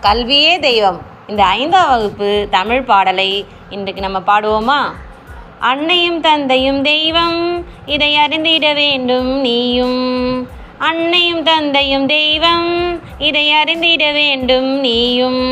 கல்வியே தெய்வம். இந்த ஐந்தாம் வகுப்பு தமிழ் பாடலை இன்றைக்கு நம்ம பாடுவோமா? அன்னையும் தந்தையும் தெய்வம் இதை அறிந்திட வேண்டும் நீயும். அன்னையும் தந்தையும் தெய்வம் இதை அறிந்திட வேண்டும் நீயும்.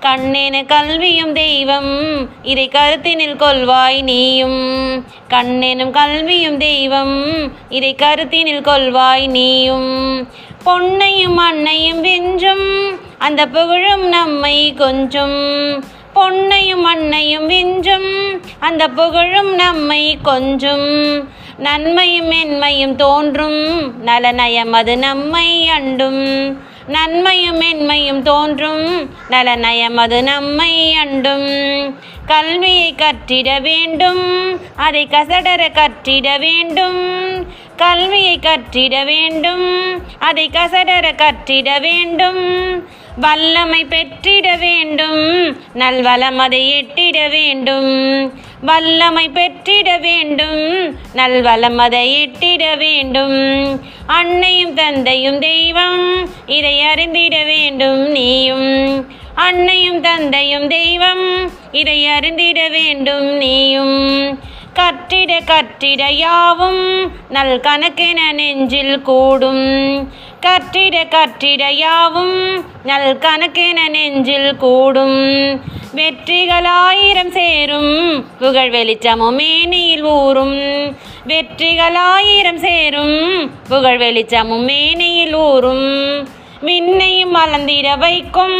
கண்ணென கல்வியும் தெய்வம். இதை கருத்தினில் கொள்வாய் நீயும். கண்ணெனும் கல்வியும் தெய்வம். இதை கருத்தினில் கொள்வாய் நீயும். பொன்னையும் அன்னையும் வென்றும் அந்த புகழும் நம்மை கொஞ்சம். பொன்னையும் அன்னையும் வென்றும் அந்த புகழும் நம்மை கொஞ்சம். நன்மையும் மென்மையும் தோன்றும். நலநயம் அது நம்மை அண்டும். நன்மையும் மென்மையும் தோன்றும். நலநயம் அது நம்மை அண்டும். கல்வியை கற்றிட வேண்டும். அதை கசடர கற்றிட வேண்டும். கல்வியை கற்றிட வேண்டும். அதை கசடர கற்றிட வேண்டும். வல்லமை பெற்றிட வேண்டும். நல்வளம் அதை எட்டிட வேண்டும். வல்லமை பெற்றிட வேண்டும். நல்வளம் அதை எட்டிட வேண்டும். அன்னையும் தந்தையும் தெய்வம் இதை அறிந்திட வேண்டும் நீயும். அன்னையும் தந்தையும் தெய்வம் இதை அறிந்திட வேண்டும் நீயும். கற்றிட கற்றிட யாவும் நல் கணக்கென நெஞ்சில் கூடும். கற்றிட கற்றிட யாவும் நல் கணக்கென நெஞ்சில் கூடும். வெற்றிகளாயிரம் சேரும் புகழ் வெளிச்சமும் மேனியில் ஊறும். வெற்றிகளாயிரம் சேரும் புகழ் வெளிச்சமும் மேனியில் ஊறும். விண்ணையும் மலர்ந்திட வைக்கும்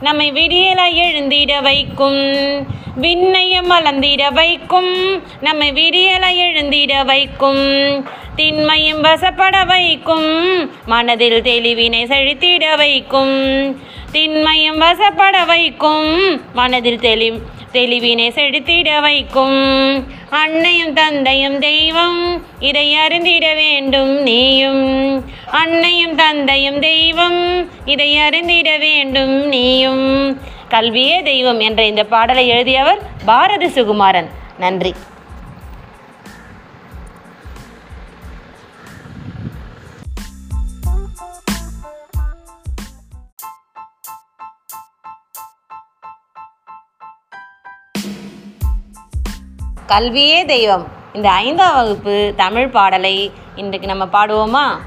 நம்மை விடியல எழுந்திட வைக்கும். விண்ணையும் மலர்ந்திட வைக்கும் நம்மை விடியல எழுந்திட வைக்கும். திண்மையும் வசப்பட வைக்கும் மனதில் தெளிவினை செழித்திட வைக்கும். திண்மையும் வசப்பட வைக்கும். மனதில் தெளி தெளிவினை செழித்திட வைக்கும். அன்னையும் தந்தையும் தெய்வம் இதை அறிந்திட வேண்டும் நீயும். அன்னையும் தந்தையும் தெய்வம் இதை அறிந்திட வேண்டும் நீயும். கல்வியே தெய்வம் என்ற இந்த பாடலை எழுதியவர் பாரதி சுகுமாரன். நன்றி. கல்வியே தெய்வம். இந்த ஐந்தாம் வகுப்பு தமிழ் பாடலை இன்றைக்கு நம்ம பாடுவோமா?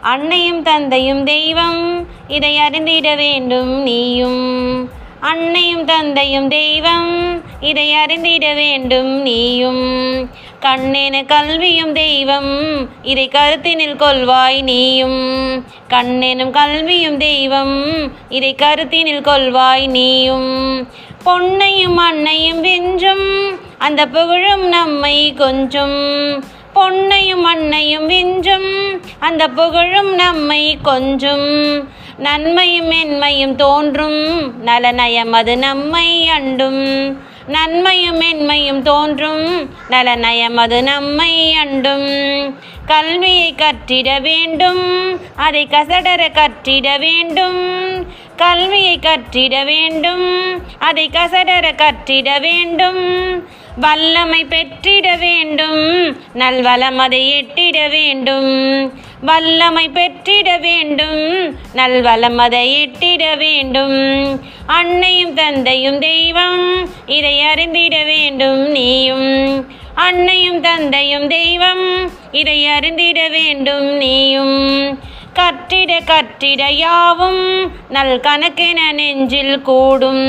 அன்னையும் தந்தையும் தெய்வம் இதை அறிந்திட வேண்டும் நீயும். அன்னையும் தந்தையும் தெய்வம் இதை அறிந்திட வேண்டும் நீயும். கண்ணென கல்வியும் தெய்வம் இதை கருத்தினில் கொள்வாய் நீயும். கண்ணெனும் கல்வியும் தெய்வம் இதை கருத்தினில் கொள்வாய் நீயும். பொன்னையும் அன்னையும் வென்றும் அந்த புகழும் நம்மை கொஞ்சம். பொன்னையும் மண்ணையும் விஞ்சும். அந்த புகழும் நம்மை கொஞ்சம். நன்மையும் மென்மையும் தோன்றும். நலநயம் அது நம்மை அண்டும். நன்மையும் மென்மையும் தோன்றும். நலநயம் அது நம்மை அண்டும். கல்வியை கற்றிட வேண்டும். அதை கசடர கற்றிட வேண்டும். கல்வியை கற்றிட வேண்டும். அதை கசடர கற்றிட வேண்டும். வல்லமை பெற்றிட வேண்டும். நல்வளம் அதை எட்டிட வேண்டும். வல்லமை பெற்றிட வேண்டும். நல்வளம் அதை எட்டிட வேண்டும். அன்னையும் தந்தையும் தெய்வம் இதை அறிந்திட வேண்டும் நீயும். அன்னையும் தந்தையும் தெய்வம் இதை அறிந்திட வேண்டும் நீயும். கற்றிட கற்றிட யாவும் நல் கணக்கென நெஞ்சில் கூடும்.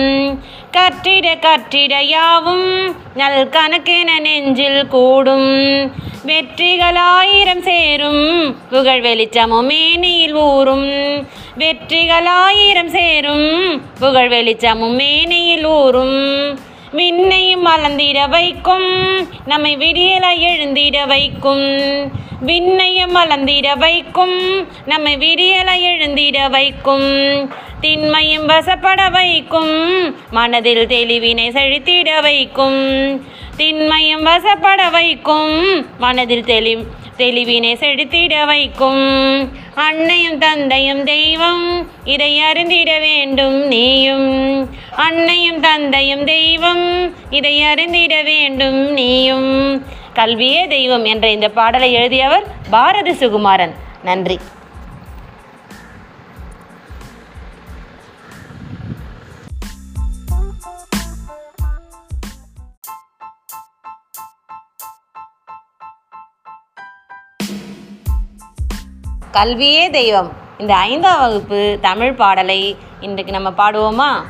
கற்றிட கற்றிட யாவும் நல் கணக்கென நெஞ்சில் கூடும். வெற்றிகளாயிரம் சேரும் புகழ் வெளிச்சமும் மேனியில் ஊறும். வெற்றிகளாயிரம் சேரும் புகழ் வெளிச்சமும் மேனியில் ஊறும். விண்ணையும் மலர்ந்திட வைக்கும் நம்மை விடியல எழுந்திட வைக்கும். விண்ணையம் வளர்ந்திட வைக்கும். நம்மை விரியலை எழுந்திட வைக்கும். திண்மையும் வசப்பட வைக்கும். மனதில் தெளிவினை செழித்திட வைக்கும். திண்மையும் வசப்பட வைக்கும். மனதில் தெளி தெளிவினை செழித்திட வைக்கும். அன்னையும் தந்தையும் தெய்வம் இதை அறிந்திட வேண்டும் நீயும். அன்னையும் தந்தையும் தெய்வம் இதை அறிந்திட வேண்டும் நீயும். கல்வியே தெய்வம் என்ற இந்த பாடலை எழுதியவர் பாரதி சுகுமாரன். நன்றி. கல்வியே தெய்வம். இந்த ஐந்தாம் வகுப்பு தமிழ் பாடலை இன்றைக்கு நம்ம பாடுவோமா?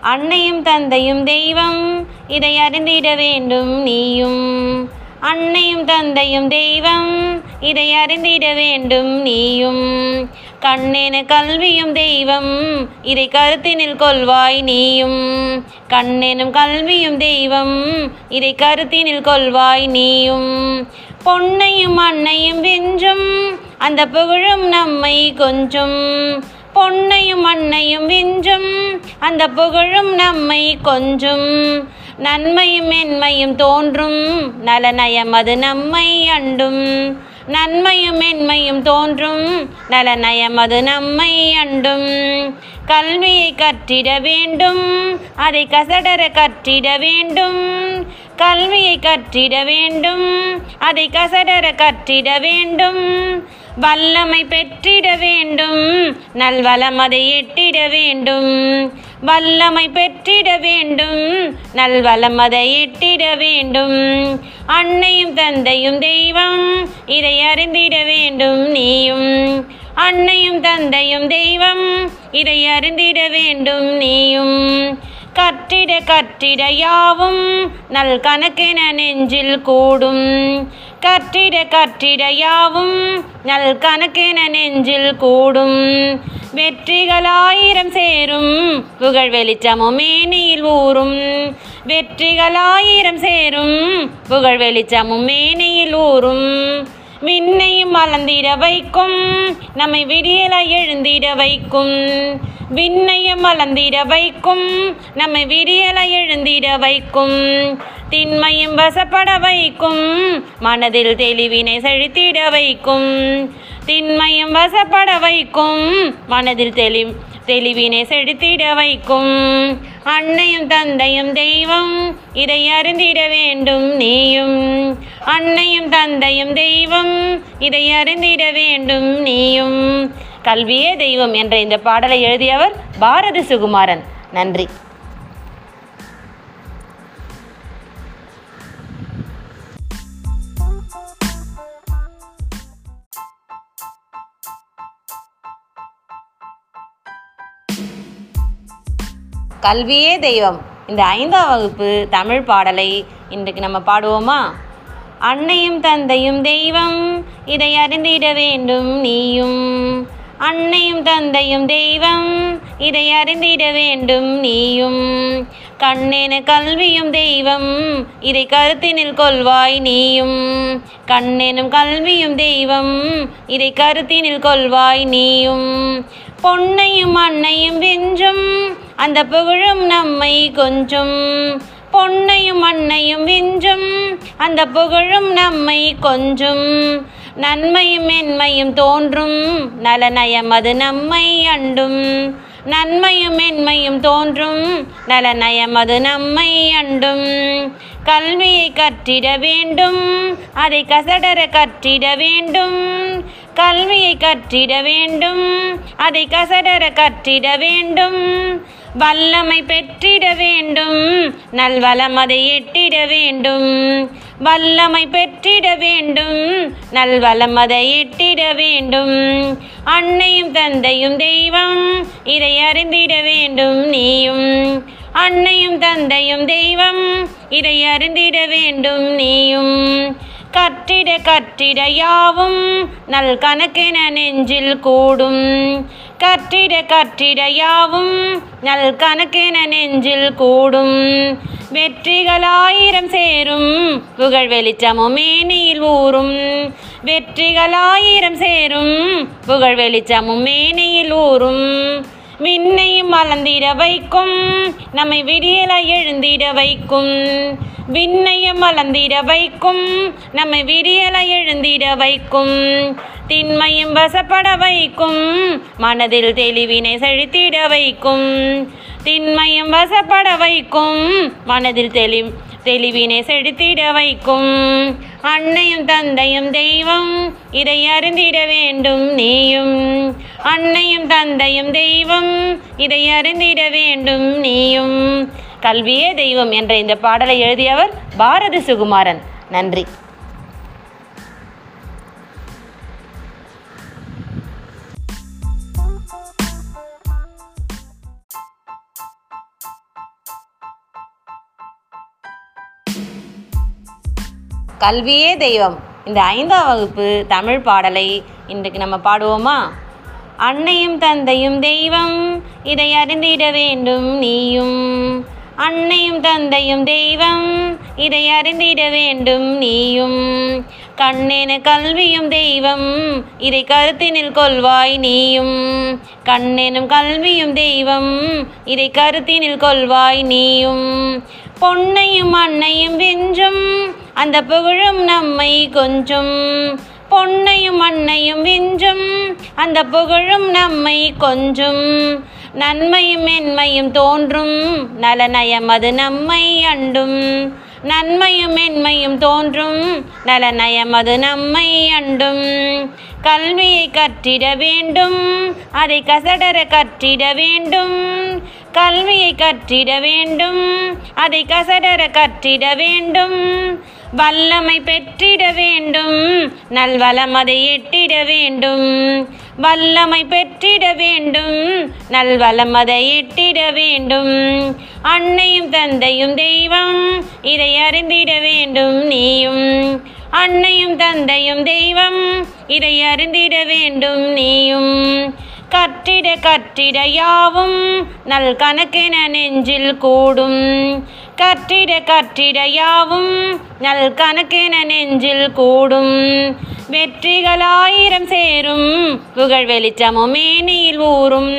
அன்னையும் தந்தையும் தெய்வம் இதை அறிந்திட வேண்டும் நீயும். அன்னையும் தந்தையும் தெய்வம். இதை அறிந்திட வேண்டும் நீயும். கண்ணென கல்வியும் தெய்வம். இதை கருத்தினில் கொள்வாய் நீயும். கண்ணெனும் கல்வியும் தெய்வம். இதை கருத்தினில் கொள்வாய் நீயும். பொன்னையும் அன்னையும் வெஞ்சும். அந்த புகழும் நம்மை கொஞ்சம். பொன்னையும் அன்னையும் விஞ்சும். அந்த புகழும் நம்மை கொஞ்சம். நன்மையும் மென்மையும் தோன்றும். நலநயம் அது நம்மை அண்டும். நன்மையும் மென்மையும் தோன்றும். நலநயம் அது நம்மை அண்டும். கல்வியை கற்றிட வேண்டும். அதை கசடர கற்றிட வேண்டும். கல்வியை கற்றிட வேண்டும். அதை கசடர கற்றிட வேண்டும். வல்லமை பெற்றிட வேண்டும். நல்வளம் அதை எட்டிட வேண்டும். வல்லமை பெற்றிட வேண்டும். நல்வளம் அதை எட்டிட வேண்டும். அன்னையும் தந்தையும் தெய்வம் இதை அறிந்திட வேண்டும் நீயும். அன்னையும் தந்தையும் தெய்வம் இதை அறிந்திட வேண்டும் நீயும். கற்றிட கற்றிட யாவும் நல் கணக்கென நெஞ்சில் கூடும். கற்றிட கற்றிட யாவும் நல் கணக்கென நெஞ்சில் கூடும். வெற்றிகளாயிரம் சேரும் புகழ் வெளிச்சமும் மேனியில் ஊறும். வெற்றிகளாயிரம் சேரும் புகழ் வெளிச்சமும் மேனியில் ஊறும். விண்ணையும் மலர்ந்திட வைக்கும் நம்மை விடியலாய் எழுந்திட வைக்கும். விண்ணையம் மலர்ந்திட வைக்கும் நம்மை விரியலை எழுந்திட வைக்கும் திண்மையும் வசப்பட வைக்கும் மனதில் தெளிவினை செழித்திட வைக்கும் திண்மையும் வசப்பட வைக்கும் மனதில் தெளி தெளிவினை செழித்திட வைக்கும். அன்னையும் தந்தையும் தெய்வம் இதை அறிந்திட வேண்டும் நீயும். அன்னையும் தந்தையும் தெய்வம் இதை அறிந்திட வேண்டும் நீயும். கல்வியே தெய்வம் என்ற இந்த பாடலை எழுதியவர் பாரதி சுகுமாரன். நன்றி. கல்வியே தெய்வம். இந்த ஐந்தாம் வகுப்பு தமிழ் பாடலை இன்றைக்கு நம்ம பாடுவோமா? அன்னையும் தந்தையும் தெய்வம் இதை அறிந்திட வேண்டும் நீயும். அன்னையும் தந்தையும் தெய்வம். இதை அறிந்திட வேண்டும் நீயும். கண்ணென கல்வியும் தெய்வம். இதை கருத்தினில் கொள்வாய் நீயும். கண்ணெனும் கல்வியும் தெய்வம். இதை கருத்தினில் கொள்வாய் நீயும். பொன்னையும் அன்னையும் வென்றும் அந்த புகழும் நம்மை கொஞ்சம். பொன்னையும் அன்னையும் விஞ்சும். அந்த புகழும் நம்மை கொஞ்சம். நன்மையும் மென்மையும் தோன்றும். நலநயம் அது நம்மை அண்டும். நன்மையும் மென்மையும் தோன்றும். நலநயம் அது நம்மை அண்டும். கல்வியை கற்றிட வேண்டும். அதை கசடர கற்றிட வேண்டும். கல்வியை கற்றிட வேண்டும். அதை கசடர கற்றிட வேண்டும். வல்லமை பெற்றிட வேண்டும். நல்வளம் அதை எட்டிட வேண்டும். வல்லமை பெற்றிட வேண்டும். நல்வளம் அதை எட்டிட வேண்டும். அன்னையும் தந்தையும் தெய்வம் இதை அறிந்திட வேண்டும் நீயும். அன்னையும் தந்தையும் தெய்வம் இதை அறிந்திட வேண்டும் நீயும். கற்றிட கற்றிட யாவும் நல் கணக்கென நெஞ்சில் கூடும். கற்றிட கற்றிட யாவும் நல் கணக்கென நெஞ்சில் கூடும். வெற்றிகளாயிரம் சேரும் புகழ் வெளிச்சமும் மேனியில் ஊறும். வெற்றிகளாயிரம் சேரும் புகழ் வெளிச்சமும் மேனியில் ஊறும். விண்ணையும் மலர்ந்திட வைக்கும் நம்மை விடியல எழுந்திட வைக்கும். விண்ணையும் மலர்ந்திட வைக்கும் நம்மை விரியலை எழுந்திட வைக்கும் திண்மையும் வசப்பட வைக்கும் மனதில் தெளிவினை செழித்திட வைக்கும் திண்மையும் வசப்பட வைக்கும் மனதில் தெளி தெளிவினை செழித்திட வைக்கும். அன்னையும் தந்தையும் தெய்வம் இதை அறிந்திட வேண்டும் நீயும். அன்னையும் தந்தையும் தெய்வம் இதை அறிந்திட வேண்டும் நீயும். கல்வியே தெய்வம் என்ற இந்த பாடலை எழுதியவர் பாரதி சுகுமாரன். நன்றி. கல்வியே தெய்வம். இந்த ஐந்தாம் வகுப்பு தமிழ் பாடலை இன்றைக்கு நம்ம பாடுவோமா? அன்னையும் தந்தையும் தெய்வம் இதை அறிந்திட வேண்டும் நீயும். அன்னையும் தந்தையும் தெய்வம். இதை அறிந்திட வேண்டும் நீயும். கண்ணென கல்வியும் தெய்வம். இதை கருத்தினில் கொள்வாய் நீயும். கண்ணெனும் கல்வியும் தெய்வம். இதை கருத்தினில் கொள்வாய் நீயும். பொன்னையும் அன்னையும் வென்றும். அந்த புகழும் நம்மை கொஞ்சம். பொன்னையும் அன்னையும் வென்றும். அந்த புகழும் நம்மை கொஞ்சம். நன்மையும் மென்மையும் தோன்றும். நலநயம் அது நம்மை அண்டும். நன்மையும் மென்மையும் தோன்றும். நலநயம் அது நம்மை அண்டும். கல்வியை கற்றிட வேண்டும். அதை கசடர கற்றிட வேண்டும். கல்வியை கற்றிட வேண்டும். அதை கசடர கற்றிட வேண்டும். வல்லமை பெற்றிட வேண்டும். நல்வளம் அதை எட்டிட வேண்டும். வல்லமை பெற்றிட வேண்டும். நல்வளம் அதை எட்டிட வேண்டும். அன்னையும் தந்தையும் தெய்வம் இதை அறிந்திட வேண்டும் நீயும். அன்னையும் தந்தையும் தெய்வம் இதை அறிந்திட வேண்டும் நீயும். கற்றிட கற்றிட யாவும் நல் கணக்கென நெஞ்சில் கூடும். கற்றிட கற்றிட யாவும் நல் கணக்கென நெஞ்சில் கூடும். வெற்றிகளாயிரம் சேரும் புகழ் வெளிச்சமும் மேனியில் ஊறும்.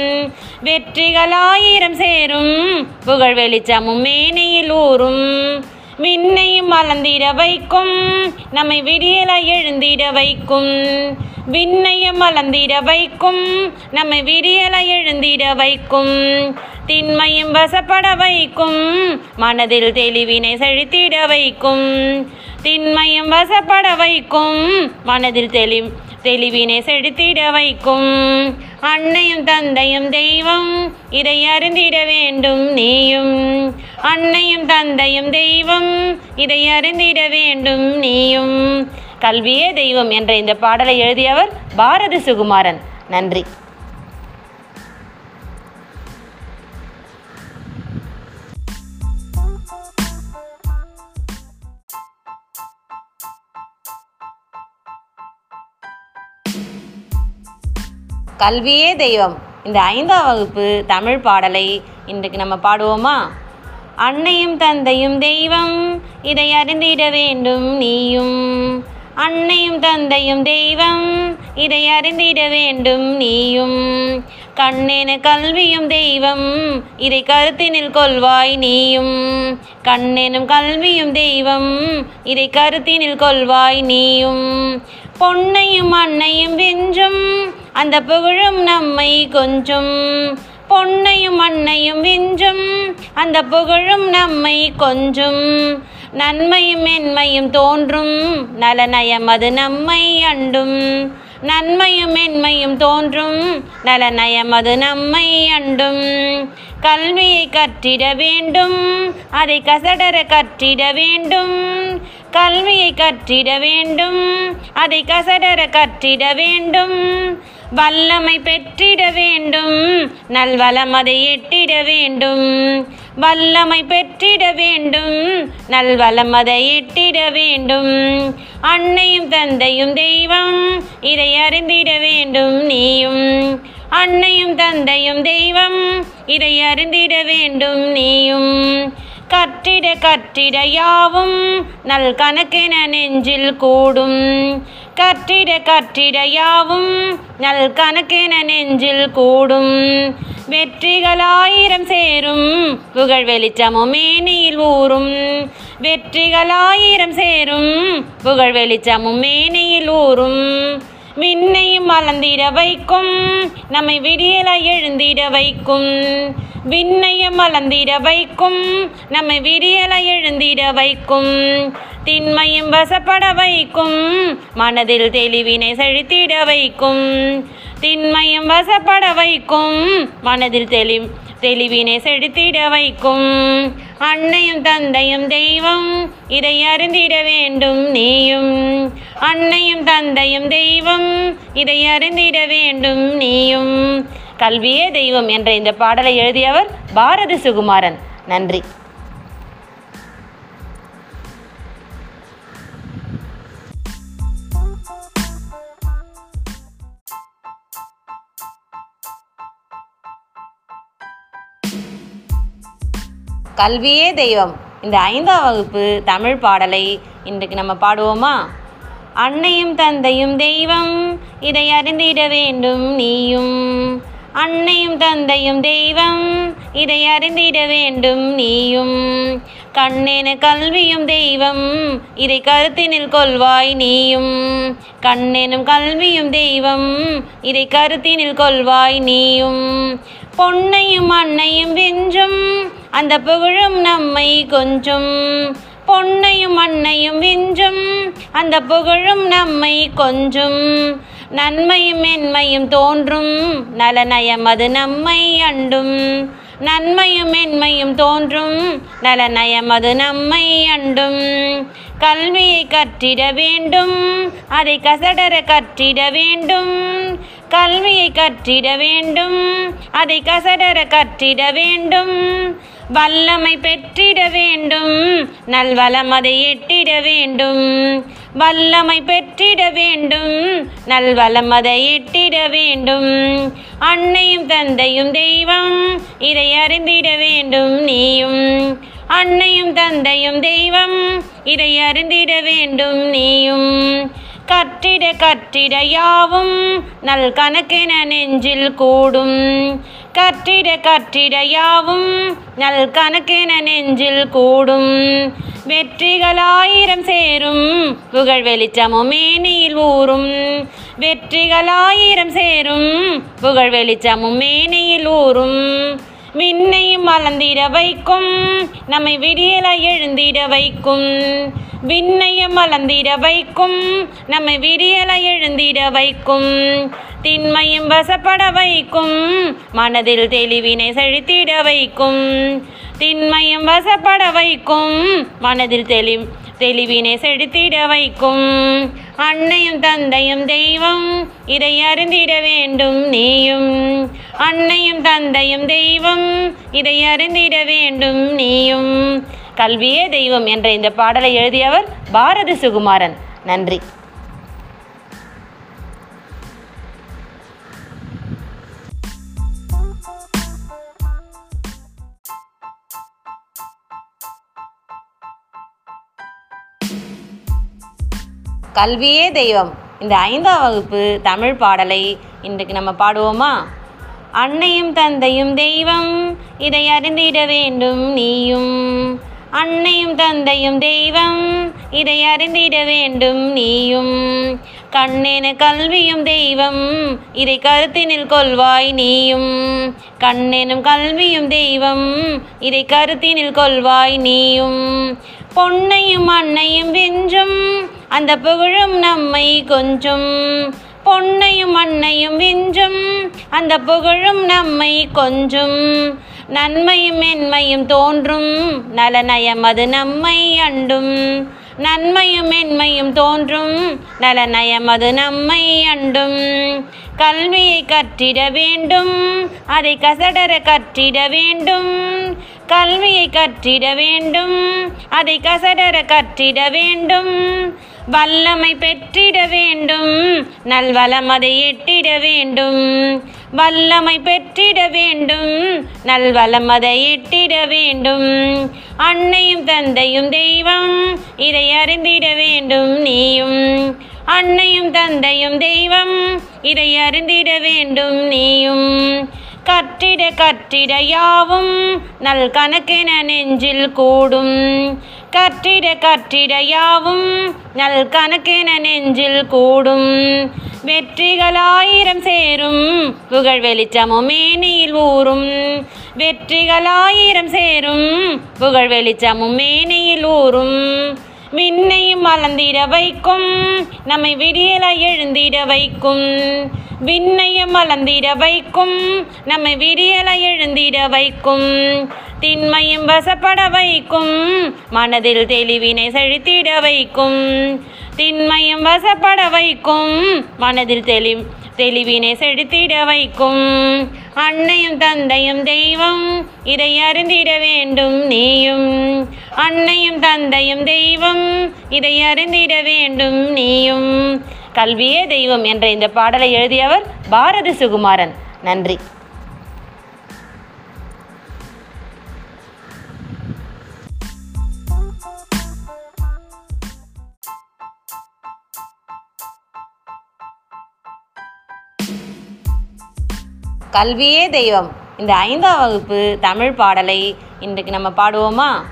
வெற்றிகளாயிரம் சேரும் புகழ் வெளிச்சமும் மேனியில் ஊறும். விண்ணையும் மலர்ந்திட வைக்கும் நம்மை விடியலை எழுந்திட வைக்கும். விண்ணையம் வளர்ந்திட வைக்கும் நம்மை விரியலை எழுந்திட வைக்கும் திண்மையும் வசப்பட வைக்கும் மனதில் தெளிவினை செழித்திட வைக்கும் திண்மையும் வசப்பட வைக்கும் மனதில் தெளி தெளிவினை செழித்திட வைக்கும். அன்னையும் தந்தையும் தெய்வம் இதை அறிந்திட வேண்டும் நீயும். அன்னையும் தந்தையும் தெய்வம் இதை அறிந்திட வேண்டும் நீயும். கல்வியே தெய்வம் என்ற இந்த பாடலை எழுதியவர் பாரதி சுகுமாரன். நன்றி. கல்வியே தெய்வம். இந்த ஐந்தாம் வகுப்பு தமிழ் பாடலை இன்றைக்கு நம்ம பாடுவோமா? அன்னையும் தந்தையும் தெய்வம் இதை அறிந்திட வேண்டும் நீயும். அன்னையும் தந்தையும் தெய்வம். இதை அறிந்திட வேண்டும் நீயும். கண்ணென கல்வியும் தெய்வம். இதை கருத்தினில் கொள்வாய் நீயும். கண்ணெனும் கல்வியும் தெய்வம். இதை கருத்தினில் கொள்வாய் நீயும். பொன்னையும் அன்னையும் வென்றும் அந்த புகழும் நம்மை கொஞ்சம். பொன்னையும் அன்னையும் வென்றும் அந்த புகழும் நம்மை கொஞ்சம். நன்மையும் மென்மையும் தோன்றும். நலநயம் அது நம்மை அண்டும். நன்மையும் மென்மையும் தோன்றும். நலநயம் அது நம்மை அண்டும். கல்வியை கற்றிட வேண்டும். அதை கசடர கற்றிட வேண்டும். கல்வியை கற்றிட வேண்டும். அதை கசடர கற்றிட வேண்டும். வல்லமை பெற்றிட வேண்டும். நல்வளம் அதை எட்டிட வேண்டும். வல்லமை பெற்றிட வேண்டும். நல்வளம் அதை எட்டிட வேண்டும். அன்னையும் தந்தையும் தெய்வம் இதை அறிந்திட வேண்டும் நீயும். அன்னையும் தந்தையும் தெய்வம் இதை அறிந்திட வேண்டும் நீயும். கற்றிட கற்றிட யாவும் நல் கணக்கென நெஞ்சில் கூடும். கற்றிட கற்றிட யாவும் நல் கணக்கென நெஞ்சில் கூடும். வெற்றிகளாயிரம் சேரும் புகழ் வெளிச்சமும் மேனியில் ஊறும். வெற்றிகளாயிரம் சேரும் புகழ் வெளிச்சமும் மேனியில் ஊறும். விண்ணையும் மலர்ந்திட வைக்கும் நம்மை விடியல எழுந்திட வைக்கும். விண்ணையும் மலர்ந்திட வைக்கும் நம்மை விடியல எழுந்திட வைக்கும். திண்மையும் வசப்பட வைக்கும் மனதில் தெளிவினை செழித்திட வைக்கும். திண்மையும் வசப்பட வைக்கும். மனதில் தெளி தெளிவினை செழித்திட வைக்கும். அன்னையும் தந்தையும் தெய்வம் இதை அறிந்திட வேண்டும் நீயும். அன்னையும் தந்தையும் தெய்வம் இதை அறிந்திட வேண்டும் நீயும். கல்வியே தெய்வம் என்ற இந்த பாடலை எழுதியவர் பாரதி சுகுமாரன். நன்றி. கல்வியே தெய்வம். இந்த ஐந்தாம் வகுப்பு தமிழ் பாடலை இன்றைக்கு நம்ம பாடுவோமா? அன்னையும் தந்தையும் தெய்வம் இதை அறிந்திட வேண்டும் நீயும். அன்னையும் தந்தையும் தெய்வம் இதை அறிந்திட வேண்டும் நீயும். கண்ணென கல்வியும் தெய்வம் இதை கருத்தினில் கொள்வாய் நீயும். கண்ணெனும் கல்வியும் தெய்வம் இதை கருத்தினில் கொள்வாய் நீயும். பொன்னையும் அன்னையும் வெஞ்சும் அந்த புகழும் நம்மை கொஞ்சம். பொன்னையும் அன்னையும் விஞ்சும் அந்த புகழும் நம்மை கொஞ்சம். நன்மையும் மென்மையும் தோன்றும் நலநயம் அது நம்மை அண்டும். நன்மையும் மென்மையும் தோன்றும் நலநயம் அது நம்மை அண்டும். கல்வியை கற்றிட வேண்டும் அதை கசடர கற்றிட வேண்டும். கல்வியை கற்றிட வேண்டும். அதை கசடர கற்றிட வேண்டும். வல்லமை பெற்றிட வேண்டும். நல்வளம் அதை எட்டிட வேண்டும். வல்லமை பெற்றிட வேண்டும். நல்வளம் அதை எட்டிட வேண்டும். அன்னையும் தந்தையும் தெய்வம் இதை அறிந்திட வேண்டும் நீயும். அன்னையும் தந்தையும் தெய்வம் இதை அறிந்திட வேண்டும் நீயும். கற்றிட கற்றிட யாவும் நல் கணக்கென நெஞ்சில் கூடும். கற்றிட கற்றிட யாவும் நல் கணக்கென நெஞ்சில் கூடும். வெற்றிகளாயிரம் சேரும் புகழ் வெளிச்சமும் மேனியில் ஊறும். வெற்றிகளாயிரம் சேரும் புகழ் வெளிச்சமும் மேனியில் ஊறும். மின்னையும் வளர்ந்திட வைக்கும் நம்மை விடியல எழுந்திட வைக்கும். விண்ணையம் மலர்ந்திட வைக்கும் நம்மை விரியலை எழுந்திட வைக்கும் திண்மையும் வசப்பட வைக்கும் மனதில் தெளிவினை செழித்திட வைக்கும் திண்மையும் வசப்பட வைக்கும் மனதில் தெளி தெளிவினை செழித்திட வைக்கும். அன்னையும் தந்தையும் தெய்வம் இதை அறிந்திட வேண்டும் நீயும். அன்னையும் தந்தையும் தெய்வம் இதை அறிந்திட வேண்டும் நீயும். கல்வியே தெய்வம் என்ற இந்த பாடலை எழுதியவர் பாரதி சுகுமாரன். நன்றி. கல்வியே தெய்வம். இந்த ஐந்தாம் வகுப்பு தமிழ் பாடலை இன்றைக்கு நம்ம பாடுவோமா? அன்னையும் தந்தையும் தெய்வம் இதை அறிந்திட வேண்டும் நீயும். அன்னையும் தந்தையும் தெய்வம். இதை அறிந்திட வேண்டும் நீயும். கண்ணென கல்வியும் தெய்வம். இதை கருத்தினில் கொள்வாய் நீயும். கண்ணெனும் கல்வியும் தெய்வம். இதை கருத்தினில் கொள்வாய் நீயும். பொன்னையும் அன்னையும் வெஞ்சும் அந்த புகழும் நம்மை கொஞ்சம். பொன்னையும் அன்னையும் விஞ்சும் அந்த புகழும் நம்மை கொஞ்சம். நன்மையும் மென்மையும் தோன்றும். நலநயம் அது நம்மை அண்டும். நன்மையும் மென்மையும் தோன்றும். நலநயம் அது நம்மை அண்டும். கல்வியை கற்றிட வேண்டும். அதை கசடர கற்றிட வேண்டும். கல்வியை கற்றிட வேண்டும். அதை கசடர கற்றிட வேண்டும். வல்லமை பெற்றிட வேண்டும். நல்வளம் அதை எட்டிட வேண்டும். வல்லமை பெற்றிட வேண்டும். நல்வளம் அதை எட்டிட வேண்டும். அன்னையும் தந்தையும் தெய்வம் இதை அறிந்திட வேண்டும் நீயும். அன்னையும் தந்தையும் தெய்வம் இதை அறிந்திட வேண்டும் நீயும். கற்றிட கற்றிட யாவும் நல் கணக்கென நெஞ்சில் கூடும். கற்றிட கற்றிட யாவும் நல் கணக்கென நெஞ்சில் கூடும். வெற்றிகளாயிரம் சேரும் புகழ் வெளிச்சமும் மேனியில் ஊறும். வெற்றிகளாயிரம் சேரும் புகழ் வெளிச்சமும் மேனியில் ஊறும். விண்ணையும் மலர்ந்திட வைக்கும் நம்மை விடியலாய் எழுந்திட வைக்கும். விண்ணையம் மலர்ந்திட வைக்கும் நம்மை விடியல எழுந்திட வைக்கும் திண்மையும் வசப்பட வைக்கும் மனதில் தெளிவினை செழித்திட வைக்கும் திண்மையும் வசப்பட வைக்கும் மனதில் தெளி தெளிவினை செழித்திட வைக்கும் அன்னையும் தந்தையும் தெய்வம் இதை அறிந்திட வேண்டும் நீயும். அன்னையும் தந்தையும் தெய்வம் இதை அறிந்திட வேண்டும் நீயும். கல்வியே தெய்வம் என்ற இந்த பாடலை எழுதியவர் பாரதி சுகுமாரன். நன்றி. கல்வியே தெய்வம். இந்த ஐந்தாம் வகுப்பு தமிழ் பாடலை இன்றைக்கு நம்ம பாடுவோமா?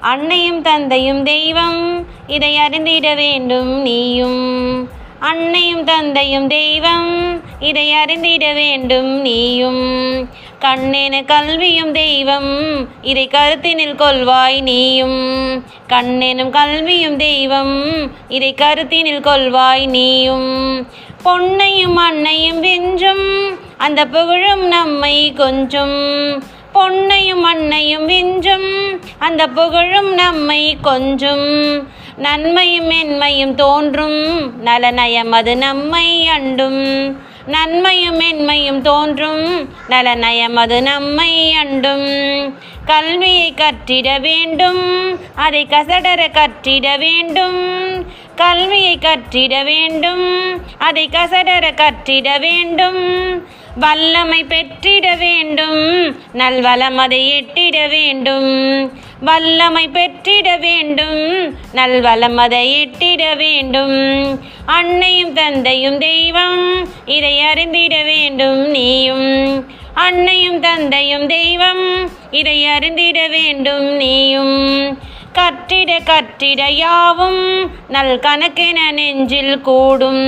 அன்னையும் தந்தையும் தெய்வம் இதை அறிந்திட வேண்டும் நீயும். அன்னையும் தந்தையும் தெய்வம். இதை அறிந்திட வேண்டும் நீயும். கண்ணென கல்வியும் தெய்வம். இதை கருத்தினில் கொள்வாய் நீயும். கண்ணெனும் கல்வியும் தெய்வம். இதை கருத்தினில் கொள்வாய் நீயும். பொன்னையும் அன்னையும் வென்றும். அந்த புகழும் நம்மை கொஞ்சம். பொன்னையும் அன்னையும் வென்றும். அந்த புகழும் நம்மை கொஞ்சம். நன்மையும் மென்மையும் தோன்றும். நலநயம் அது நம்மை அண்டும். நன்மையும் மென்மையும் தோன்றும். நலநயம் அது நம்மை அண்டும். கல்வியை கற்றிட வேண்டும். அதை கசடர கற்றிட வேண்டும். கல்வியை கற்றிட வேண்டும். அதை கசடர கற்றிட வேண்டும். வல்லமை பெற்றிட வேண்டும். நல்வளம் அதை எட்டிட வேண்டும். வல்லமை பெற்றிட வேண்டும். நல்வளம் அதை எட்டிட வேண்டும். அன்னையும் தந்தையும் தெய்வம் இதை அறிந்திட வேண்டும் நீயும். அன்னையும் தந்தையும் தெய்வம் இதை அறிந்திட வேண்டும் நீயும். கற்றிட கற்றிட யாவும் நல் கணக்கென நெஞ்சில் கூடும்.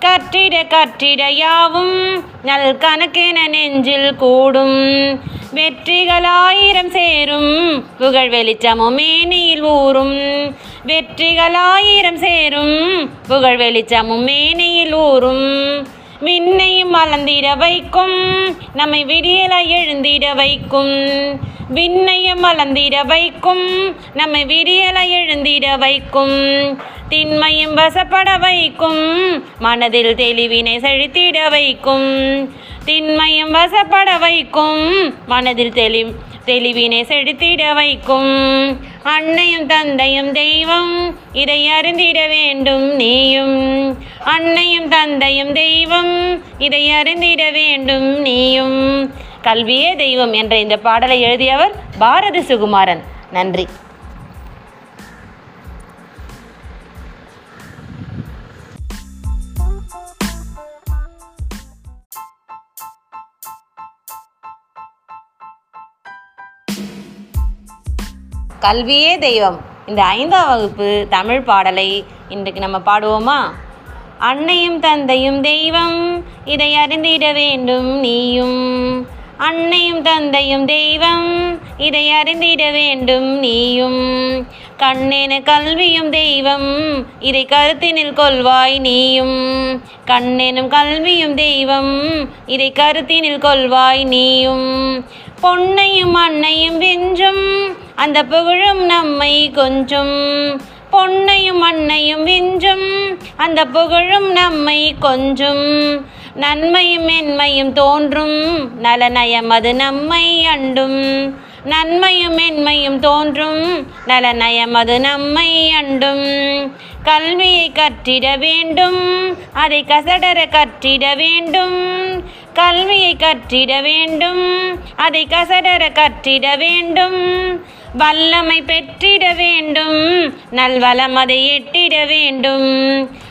கற்றிட கற்றிட யாவும் நல் கணக்கென நெஞ்சில் கூடும். வெற்றிகளாயிரம் சேரும் புகழ் வெளிச்சமும் மேனியில் ஊறும். வெற்றிகளாயிரம் சேரும் புகழ் வெளிச்சமும் மேனியில் ஊறும். விண்ணையும் மலர்ந்திட வைக்கும் நம்மை விடியல எழுந்திட வைக்கும். விண்ணையம் வளர்ந்திட வைக்கும். நம்மை விரியலை எழுந்திட வைக்கும். திண்மையும் வசப்பட வைக்கும். மனதில் தெளிவினை செழித்திட வைக்கும். திண்மையும் வசப்பட வைக்கும். மனதில் தெளி தெளிவினை செழித்திட வைக்கும். அன்னையும் தந்தையும் தெய்வம் இதை அறிந்திட வேண்டும் நீயும். அன்னையும் தந்தையும் தெய்வம் இதை அறிந்திட வேண்டும் நீயும். கல்வியே தெய்வம் என்ற இந்த பாடலை எழுதியவர் பாரதி சுகுமாரன். நன்றி. கல்வியே தெய்வம். இந்த ஐந்தாம் வகுப்பு தமிழ் பாடலை இன்றைக்கு நம்ம பாடுவோமா? அன்னையும் தந்தையும் தெய்வம் இதை அறிந்திட வேண்டும் நீயும். அன்னையும் தந்தையும் தெய்வம். இதை அறிந்திட வேண்டும் நீயும். கண்ணென கல்வியும் தெய்வம். இதை கருத்தினில் கொள்வாய் நீயும். கண்ணெனும் கல்வியும் தெய்வம். இதை கருத்தினில் கொள்வாய் நீயும். பொன்னையும் அன்னையும் வென்றும். அந்த புகழும் நம்மை கொஞ்சம். பொன்னையும் அன்னையும் வென்றும். அந்த புகழும் நம்மை கொஞ்சம். நன்மையும் மென்மையும் தோன்றும். நலநயம் அது நம்மை அண்டும். நன்மையும் மென்மையும் தோன்றும். நலநயம் அது நம்மை அண்டும். கல்வியை கற்றிட வேண்டும். அதை கசடர கற்றிட வேண்டும். கல்வியை கற்றிட வேண்டும். அதை கசடர கற்றிட வேண்டும். வல்லமை பெற்றிட வேண்டும். நல்வளம் அதை எட்டிட வேண்டும்.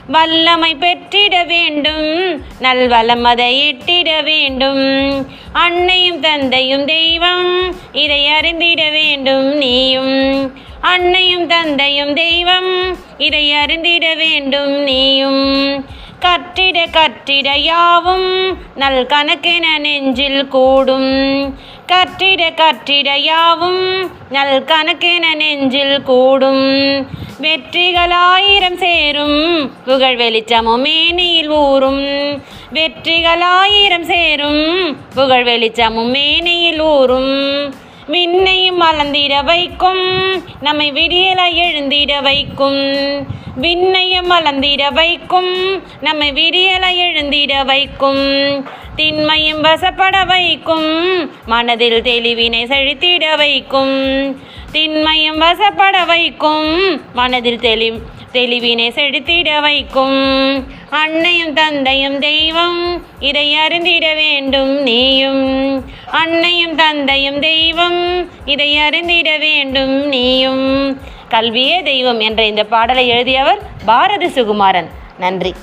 வல்லமை பெற்றிட வேண்டும். நல்வளம் அதை எட்டிட வேண்டும். அன்னையும் தந்தையும் தெய்வம் இதை அறிந்திட வேண்டும் நீயும். அன்னையும் தந்தையும் தெய்வம் இதை அறிந்திட வேண்டும் நீயும். கற்றிட கற்றிட யாவும் நல் கணக்கென நெஞ்சில் கூடும். கற்றிட கற்றிட யாவும் நல் கணக்கென நெஞ்சில் கூடும். வெற்றிகளாயிரம் சேரும் புகழ் வெளிச்சமும் மேனியில் ஊறும். வெற்றிகளாயிரம் சேரும் புகழ் வெளிச்சமும் மேனியில் ஊறும். விண்ணையும் மலர்ந்திட வைக்கும் நம்மை விடியலை எழுந்திட வைக்கும். விண்ணையம் வளர்ந்திட வைக்கும் நம்மை விரியலை எழுந்திட வைக்கும் திண்மையும் வசப்பட வைக்கும் மனதில் தெளிவினை செழித்திட வைக்கும் திண்மையும் வசப்பட வைக்கும் மனதில் தெளி தெளிவினை செழித்திட வைக்கும். அன்னையும் தந்தையும் தெய்வம் இதை அறிந்திட வேண்டும் நீயும். அன்னையும் தந்தையும் தெய்வம் இதை அறிந்திட வேண்டும் நீயும். கல்வியே தெய்வம் என்ற இந்த பாடலை எழுதியவர் பாரதி சுகுமாரன். நன்றி.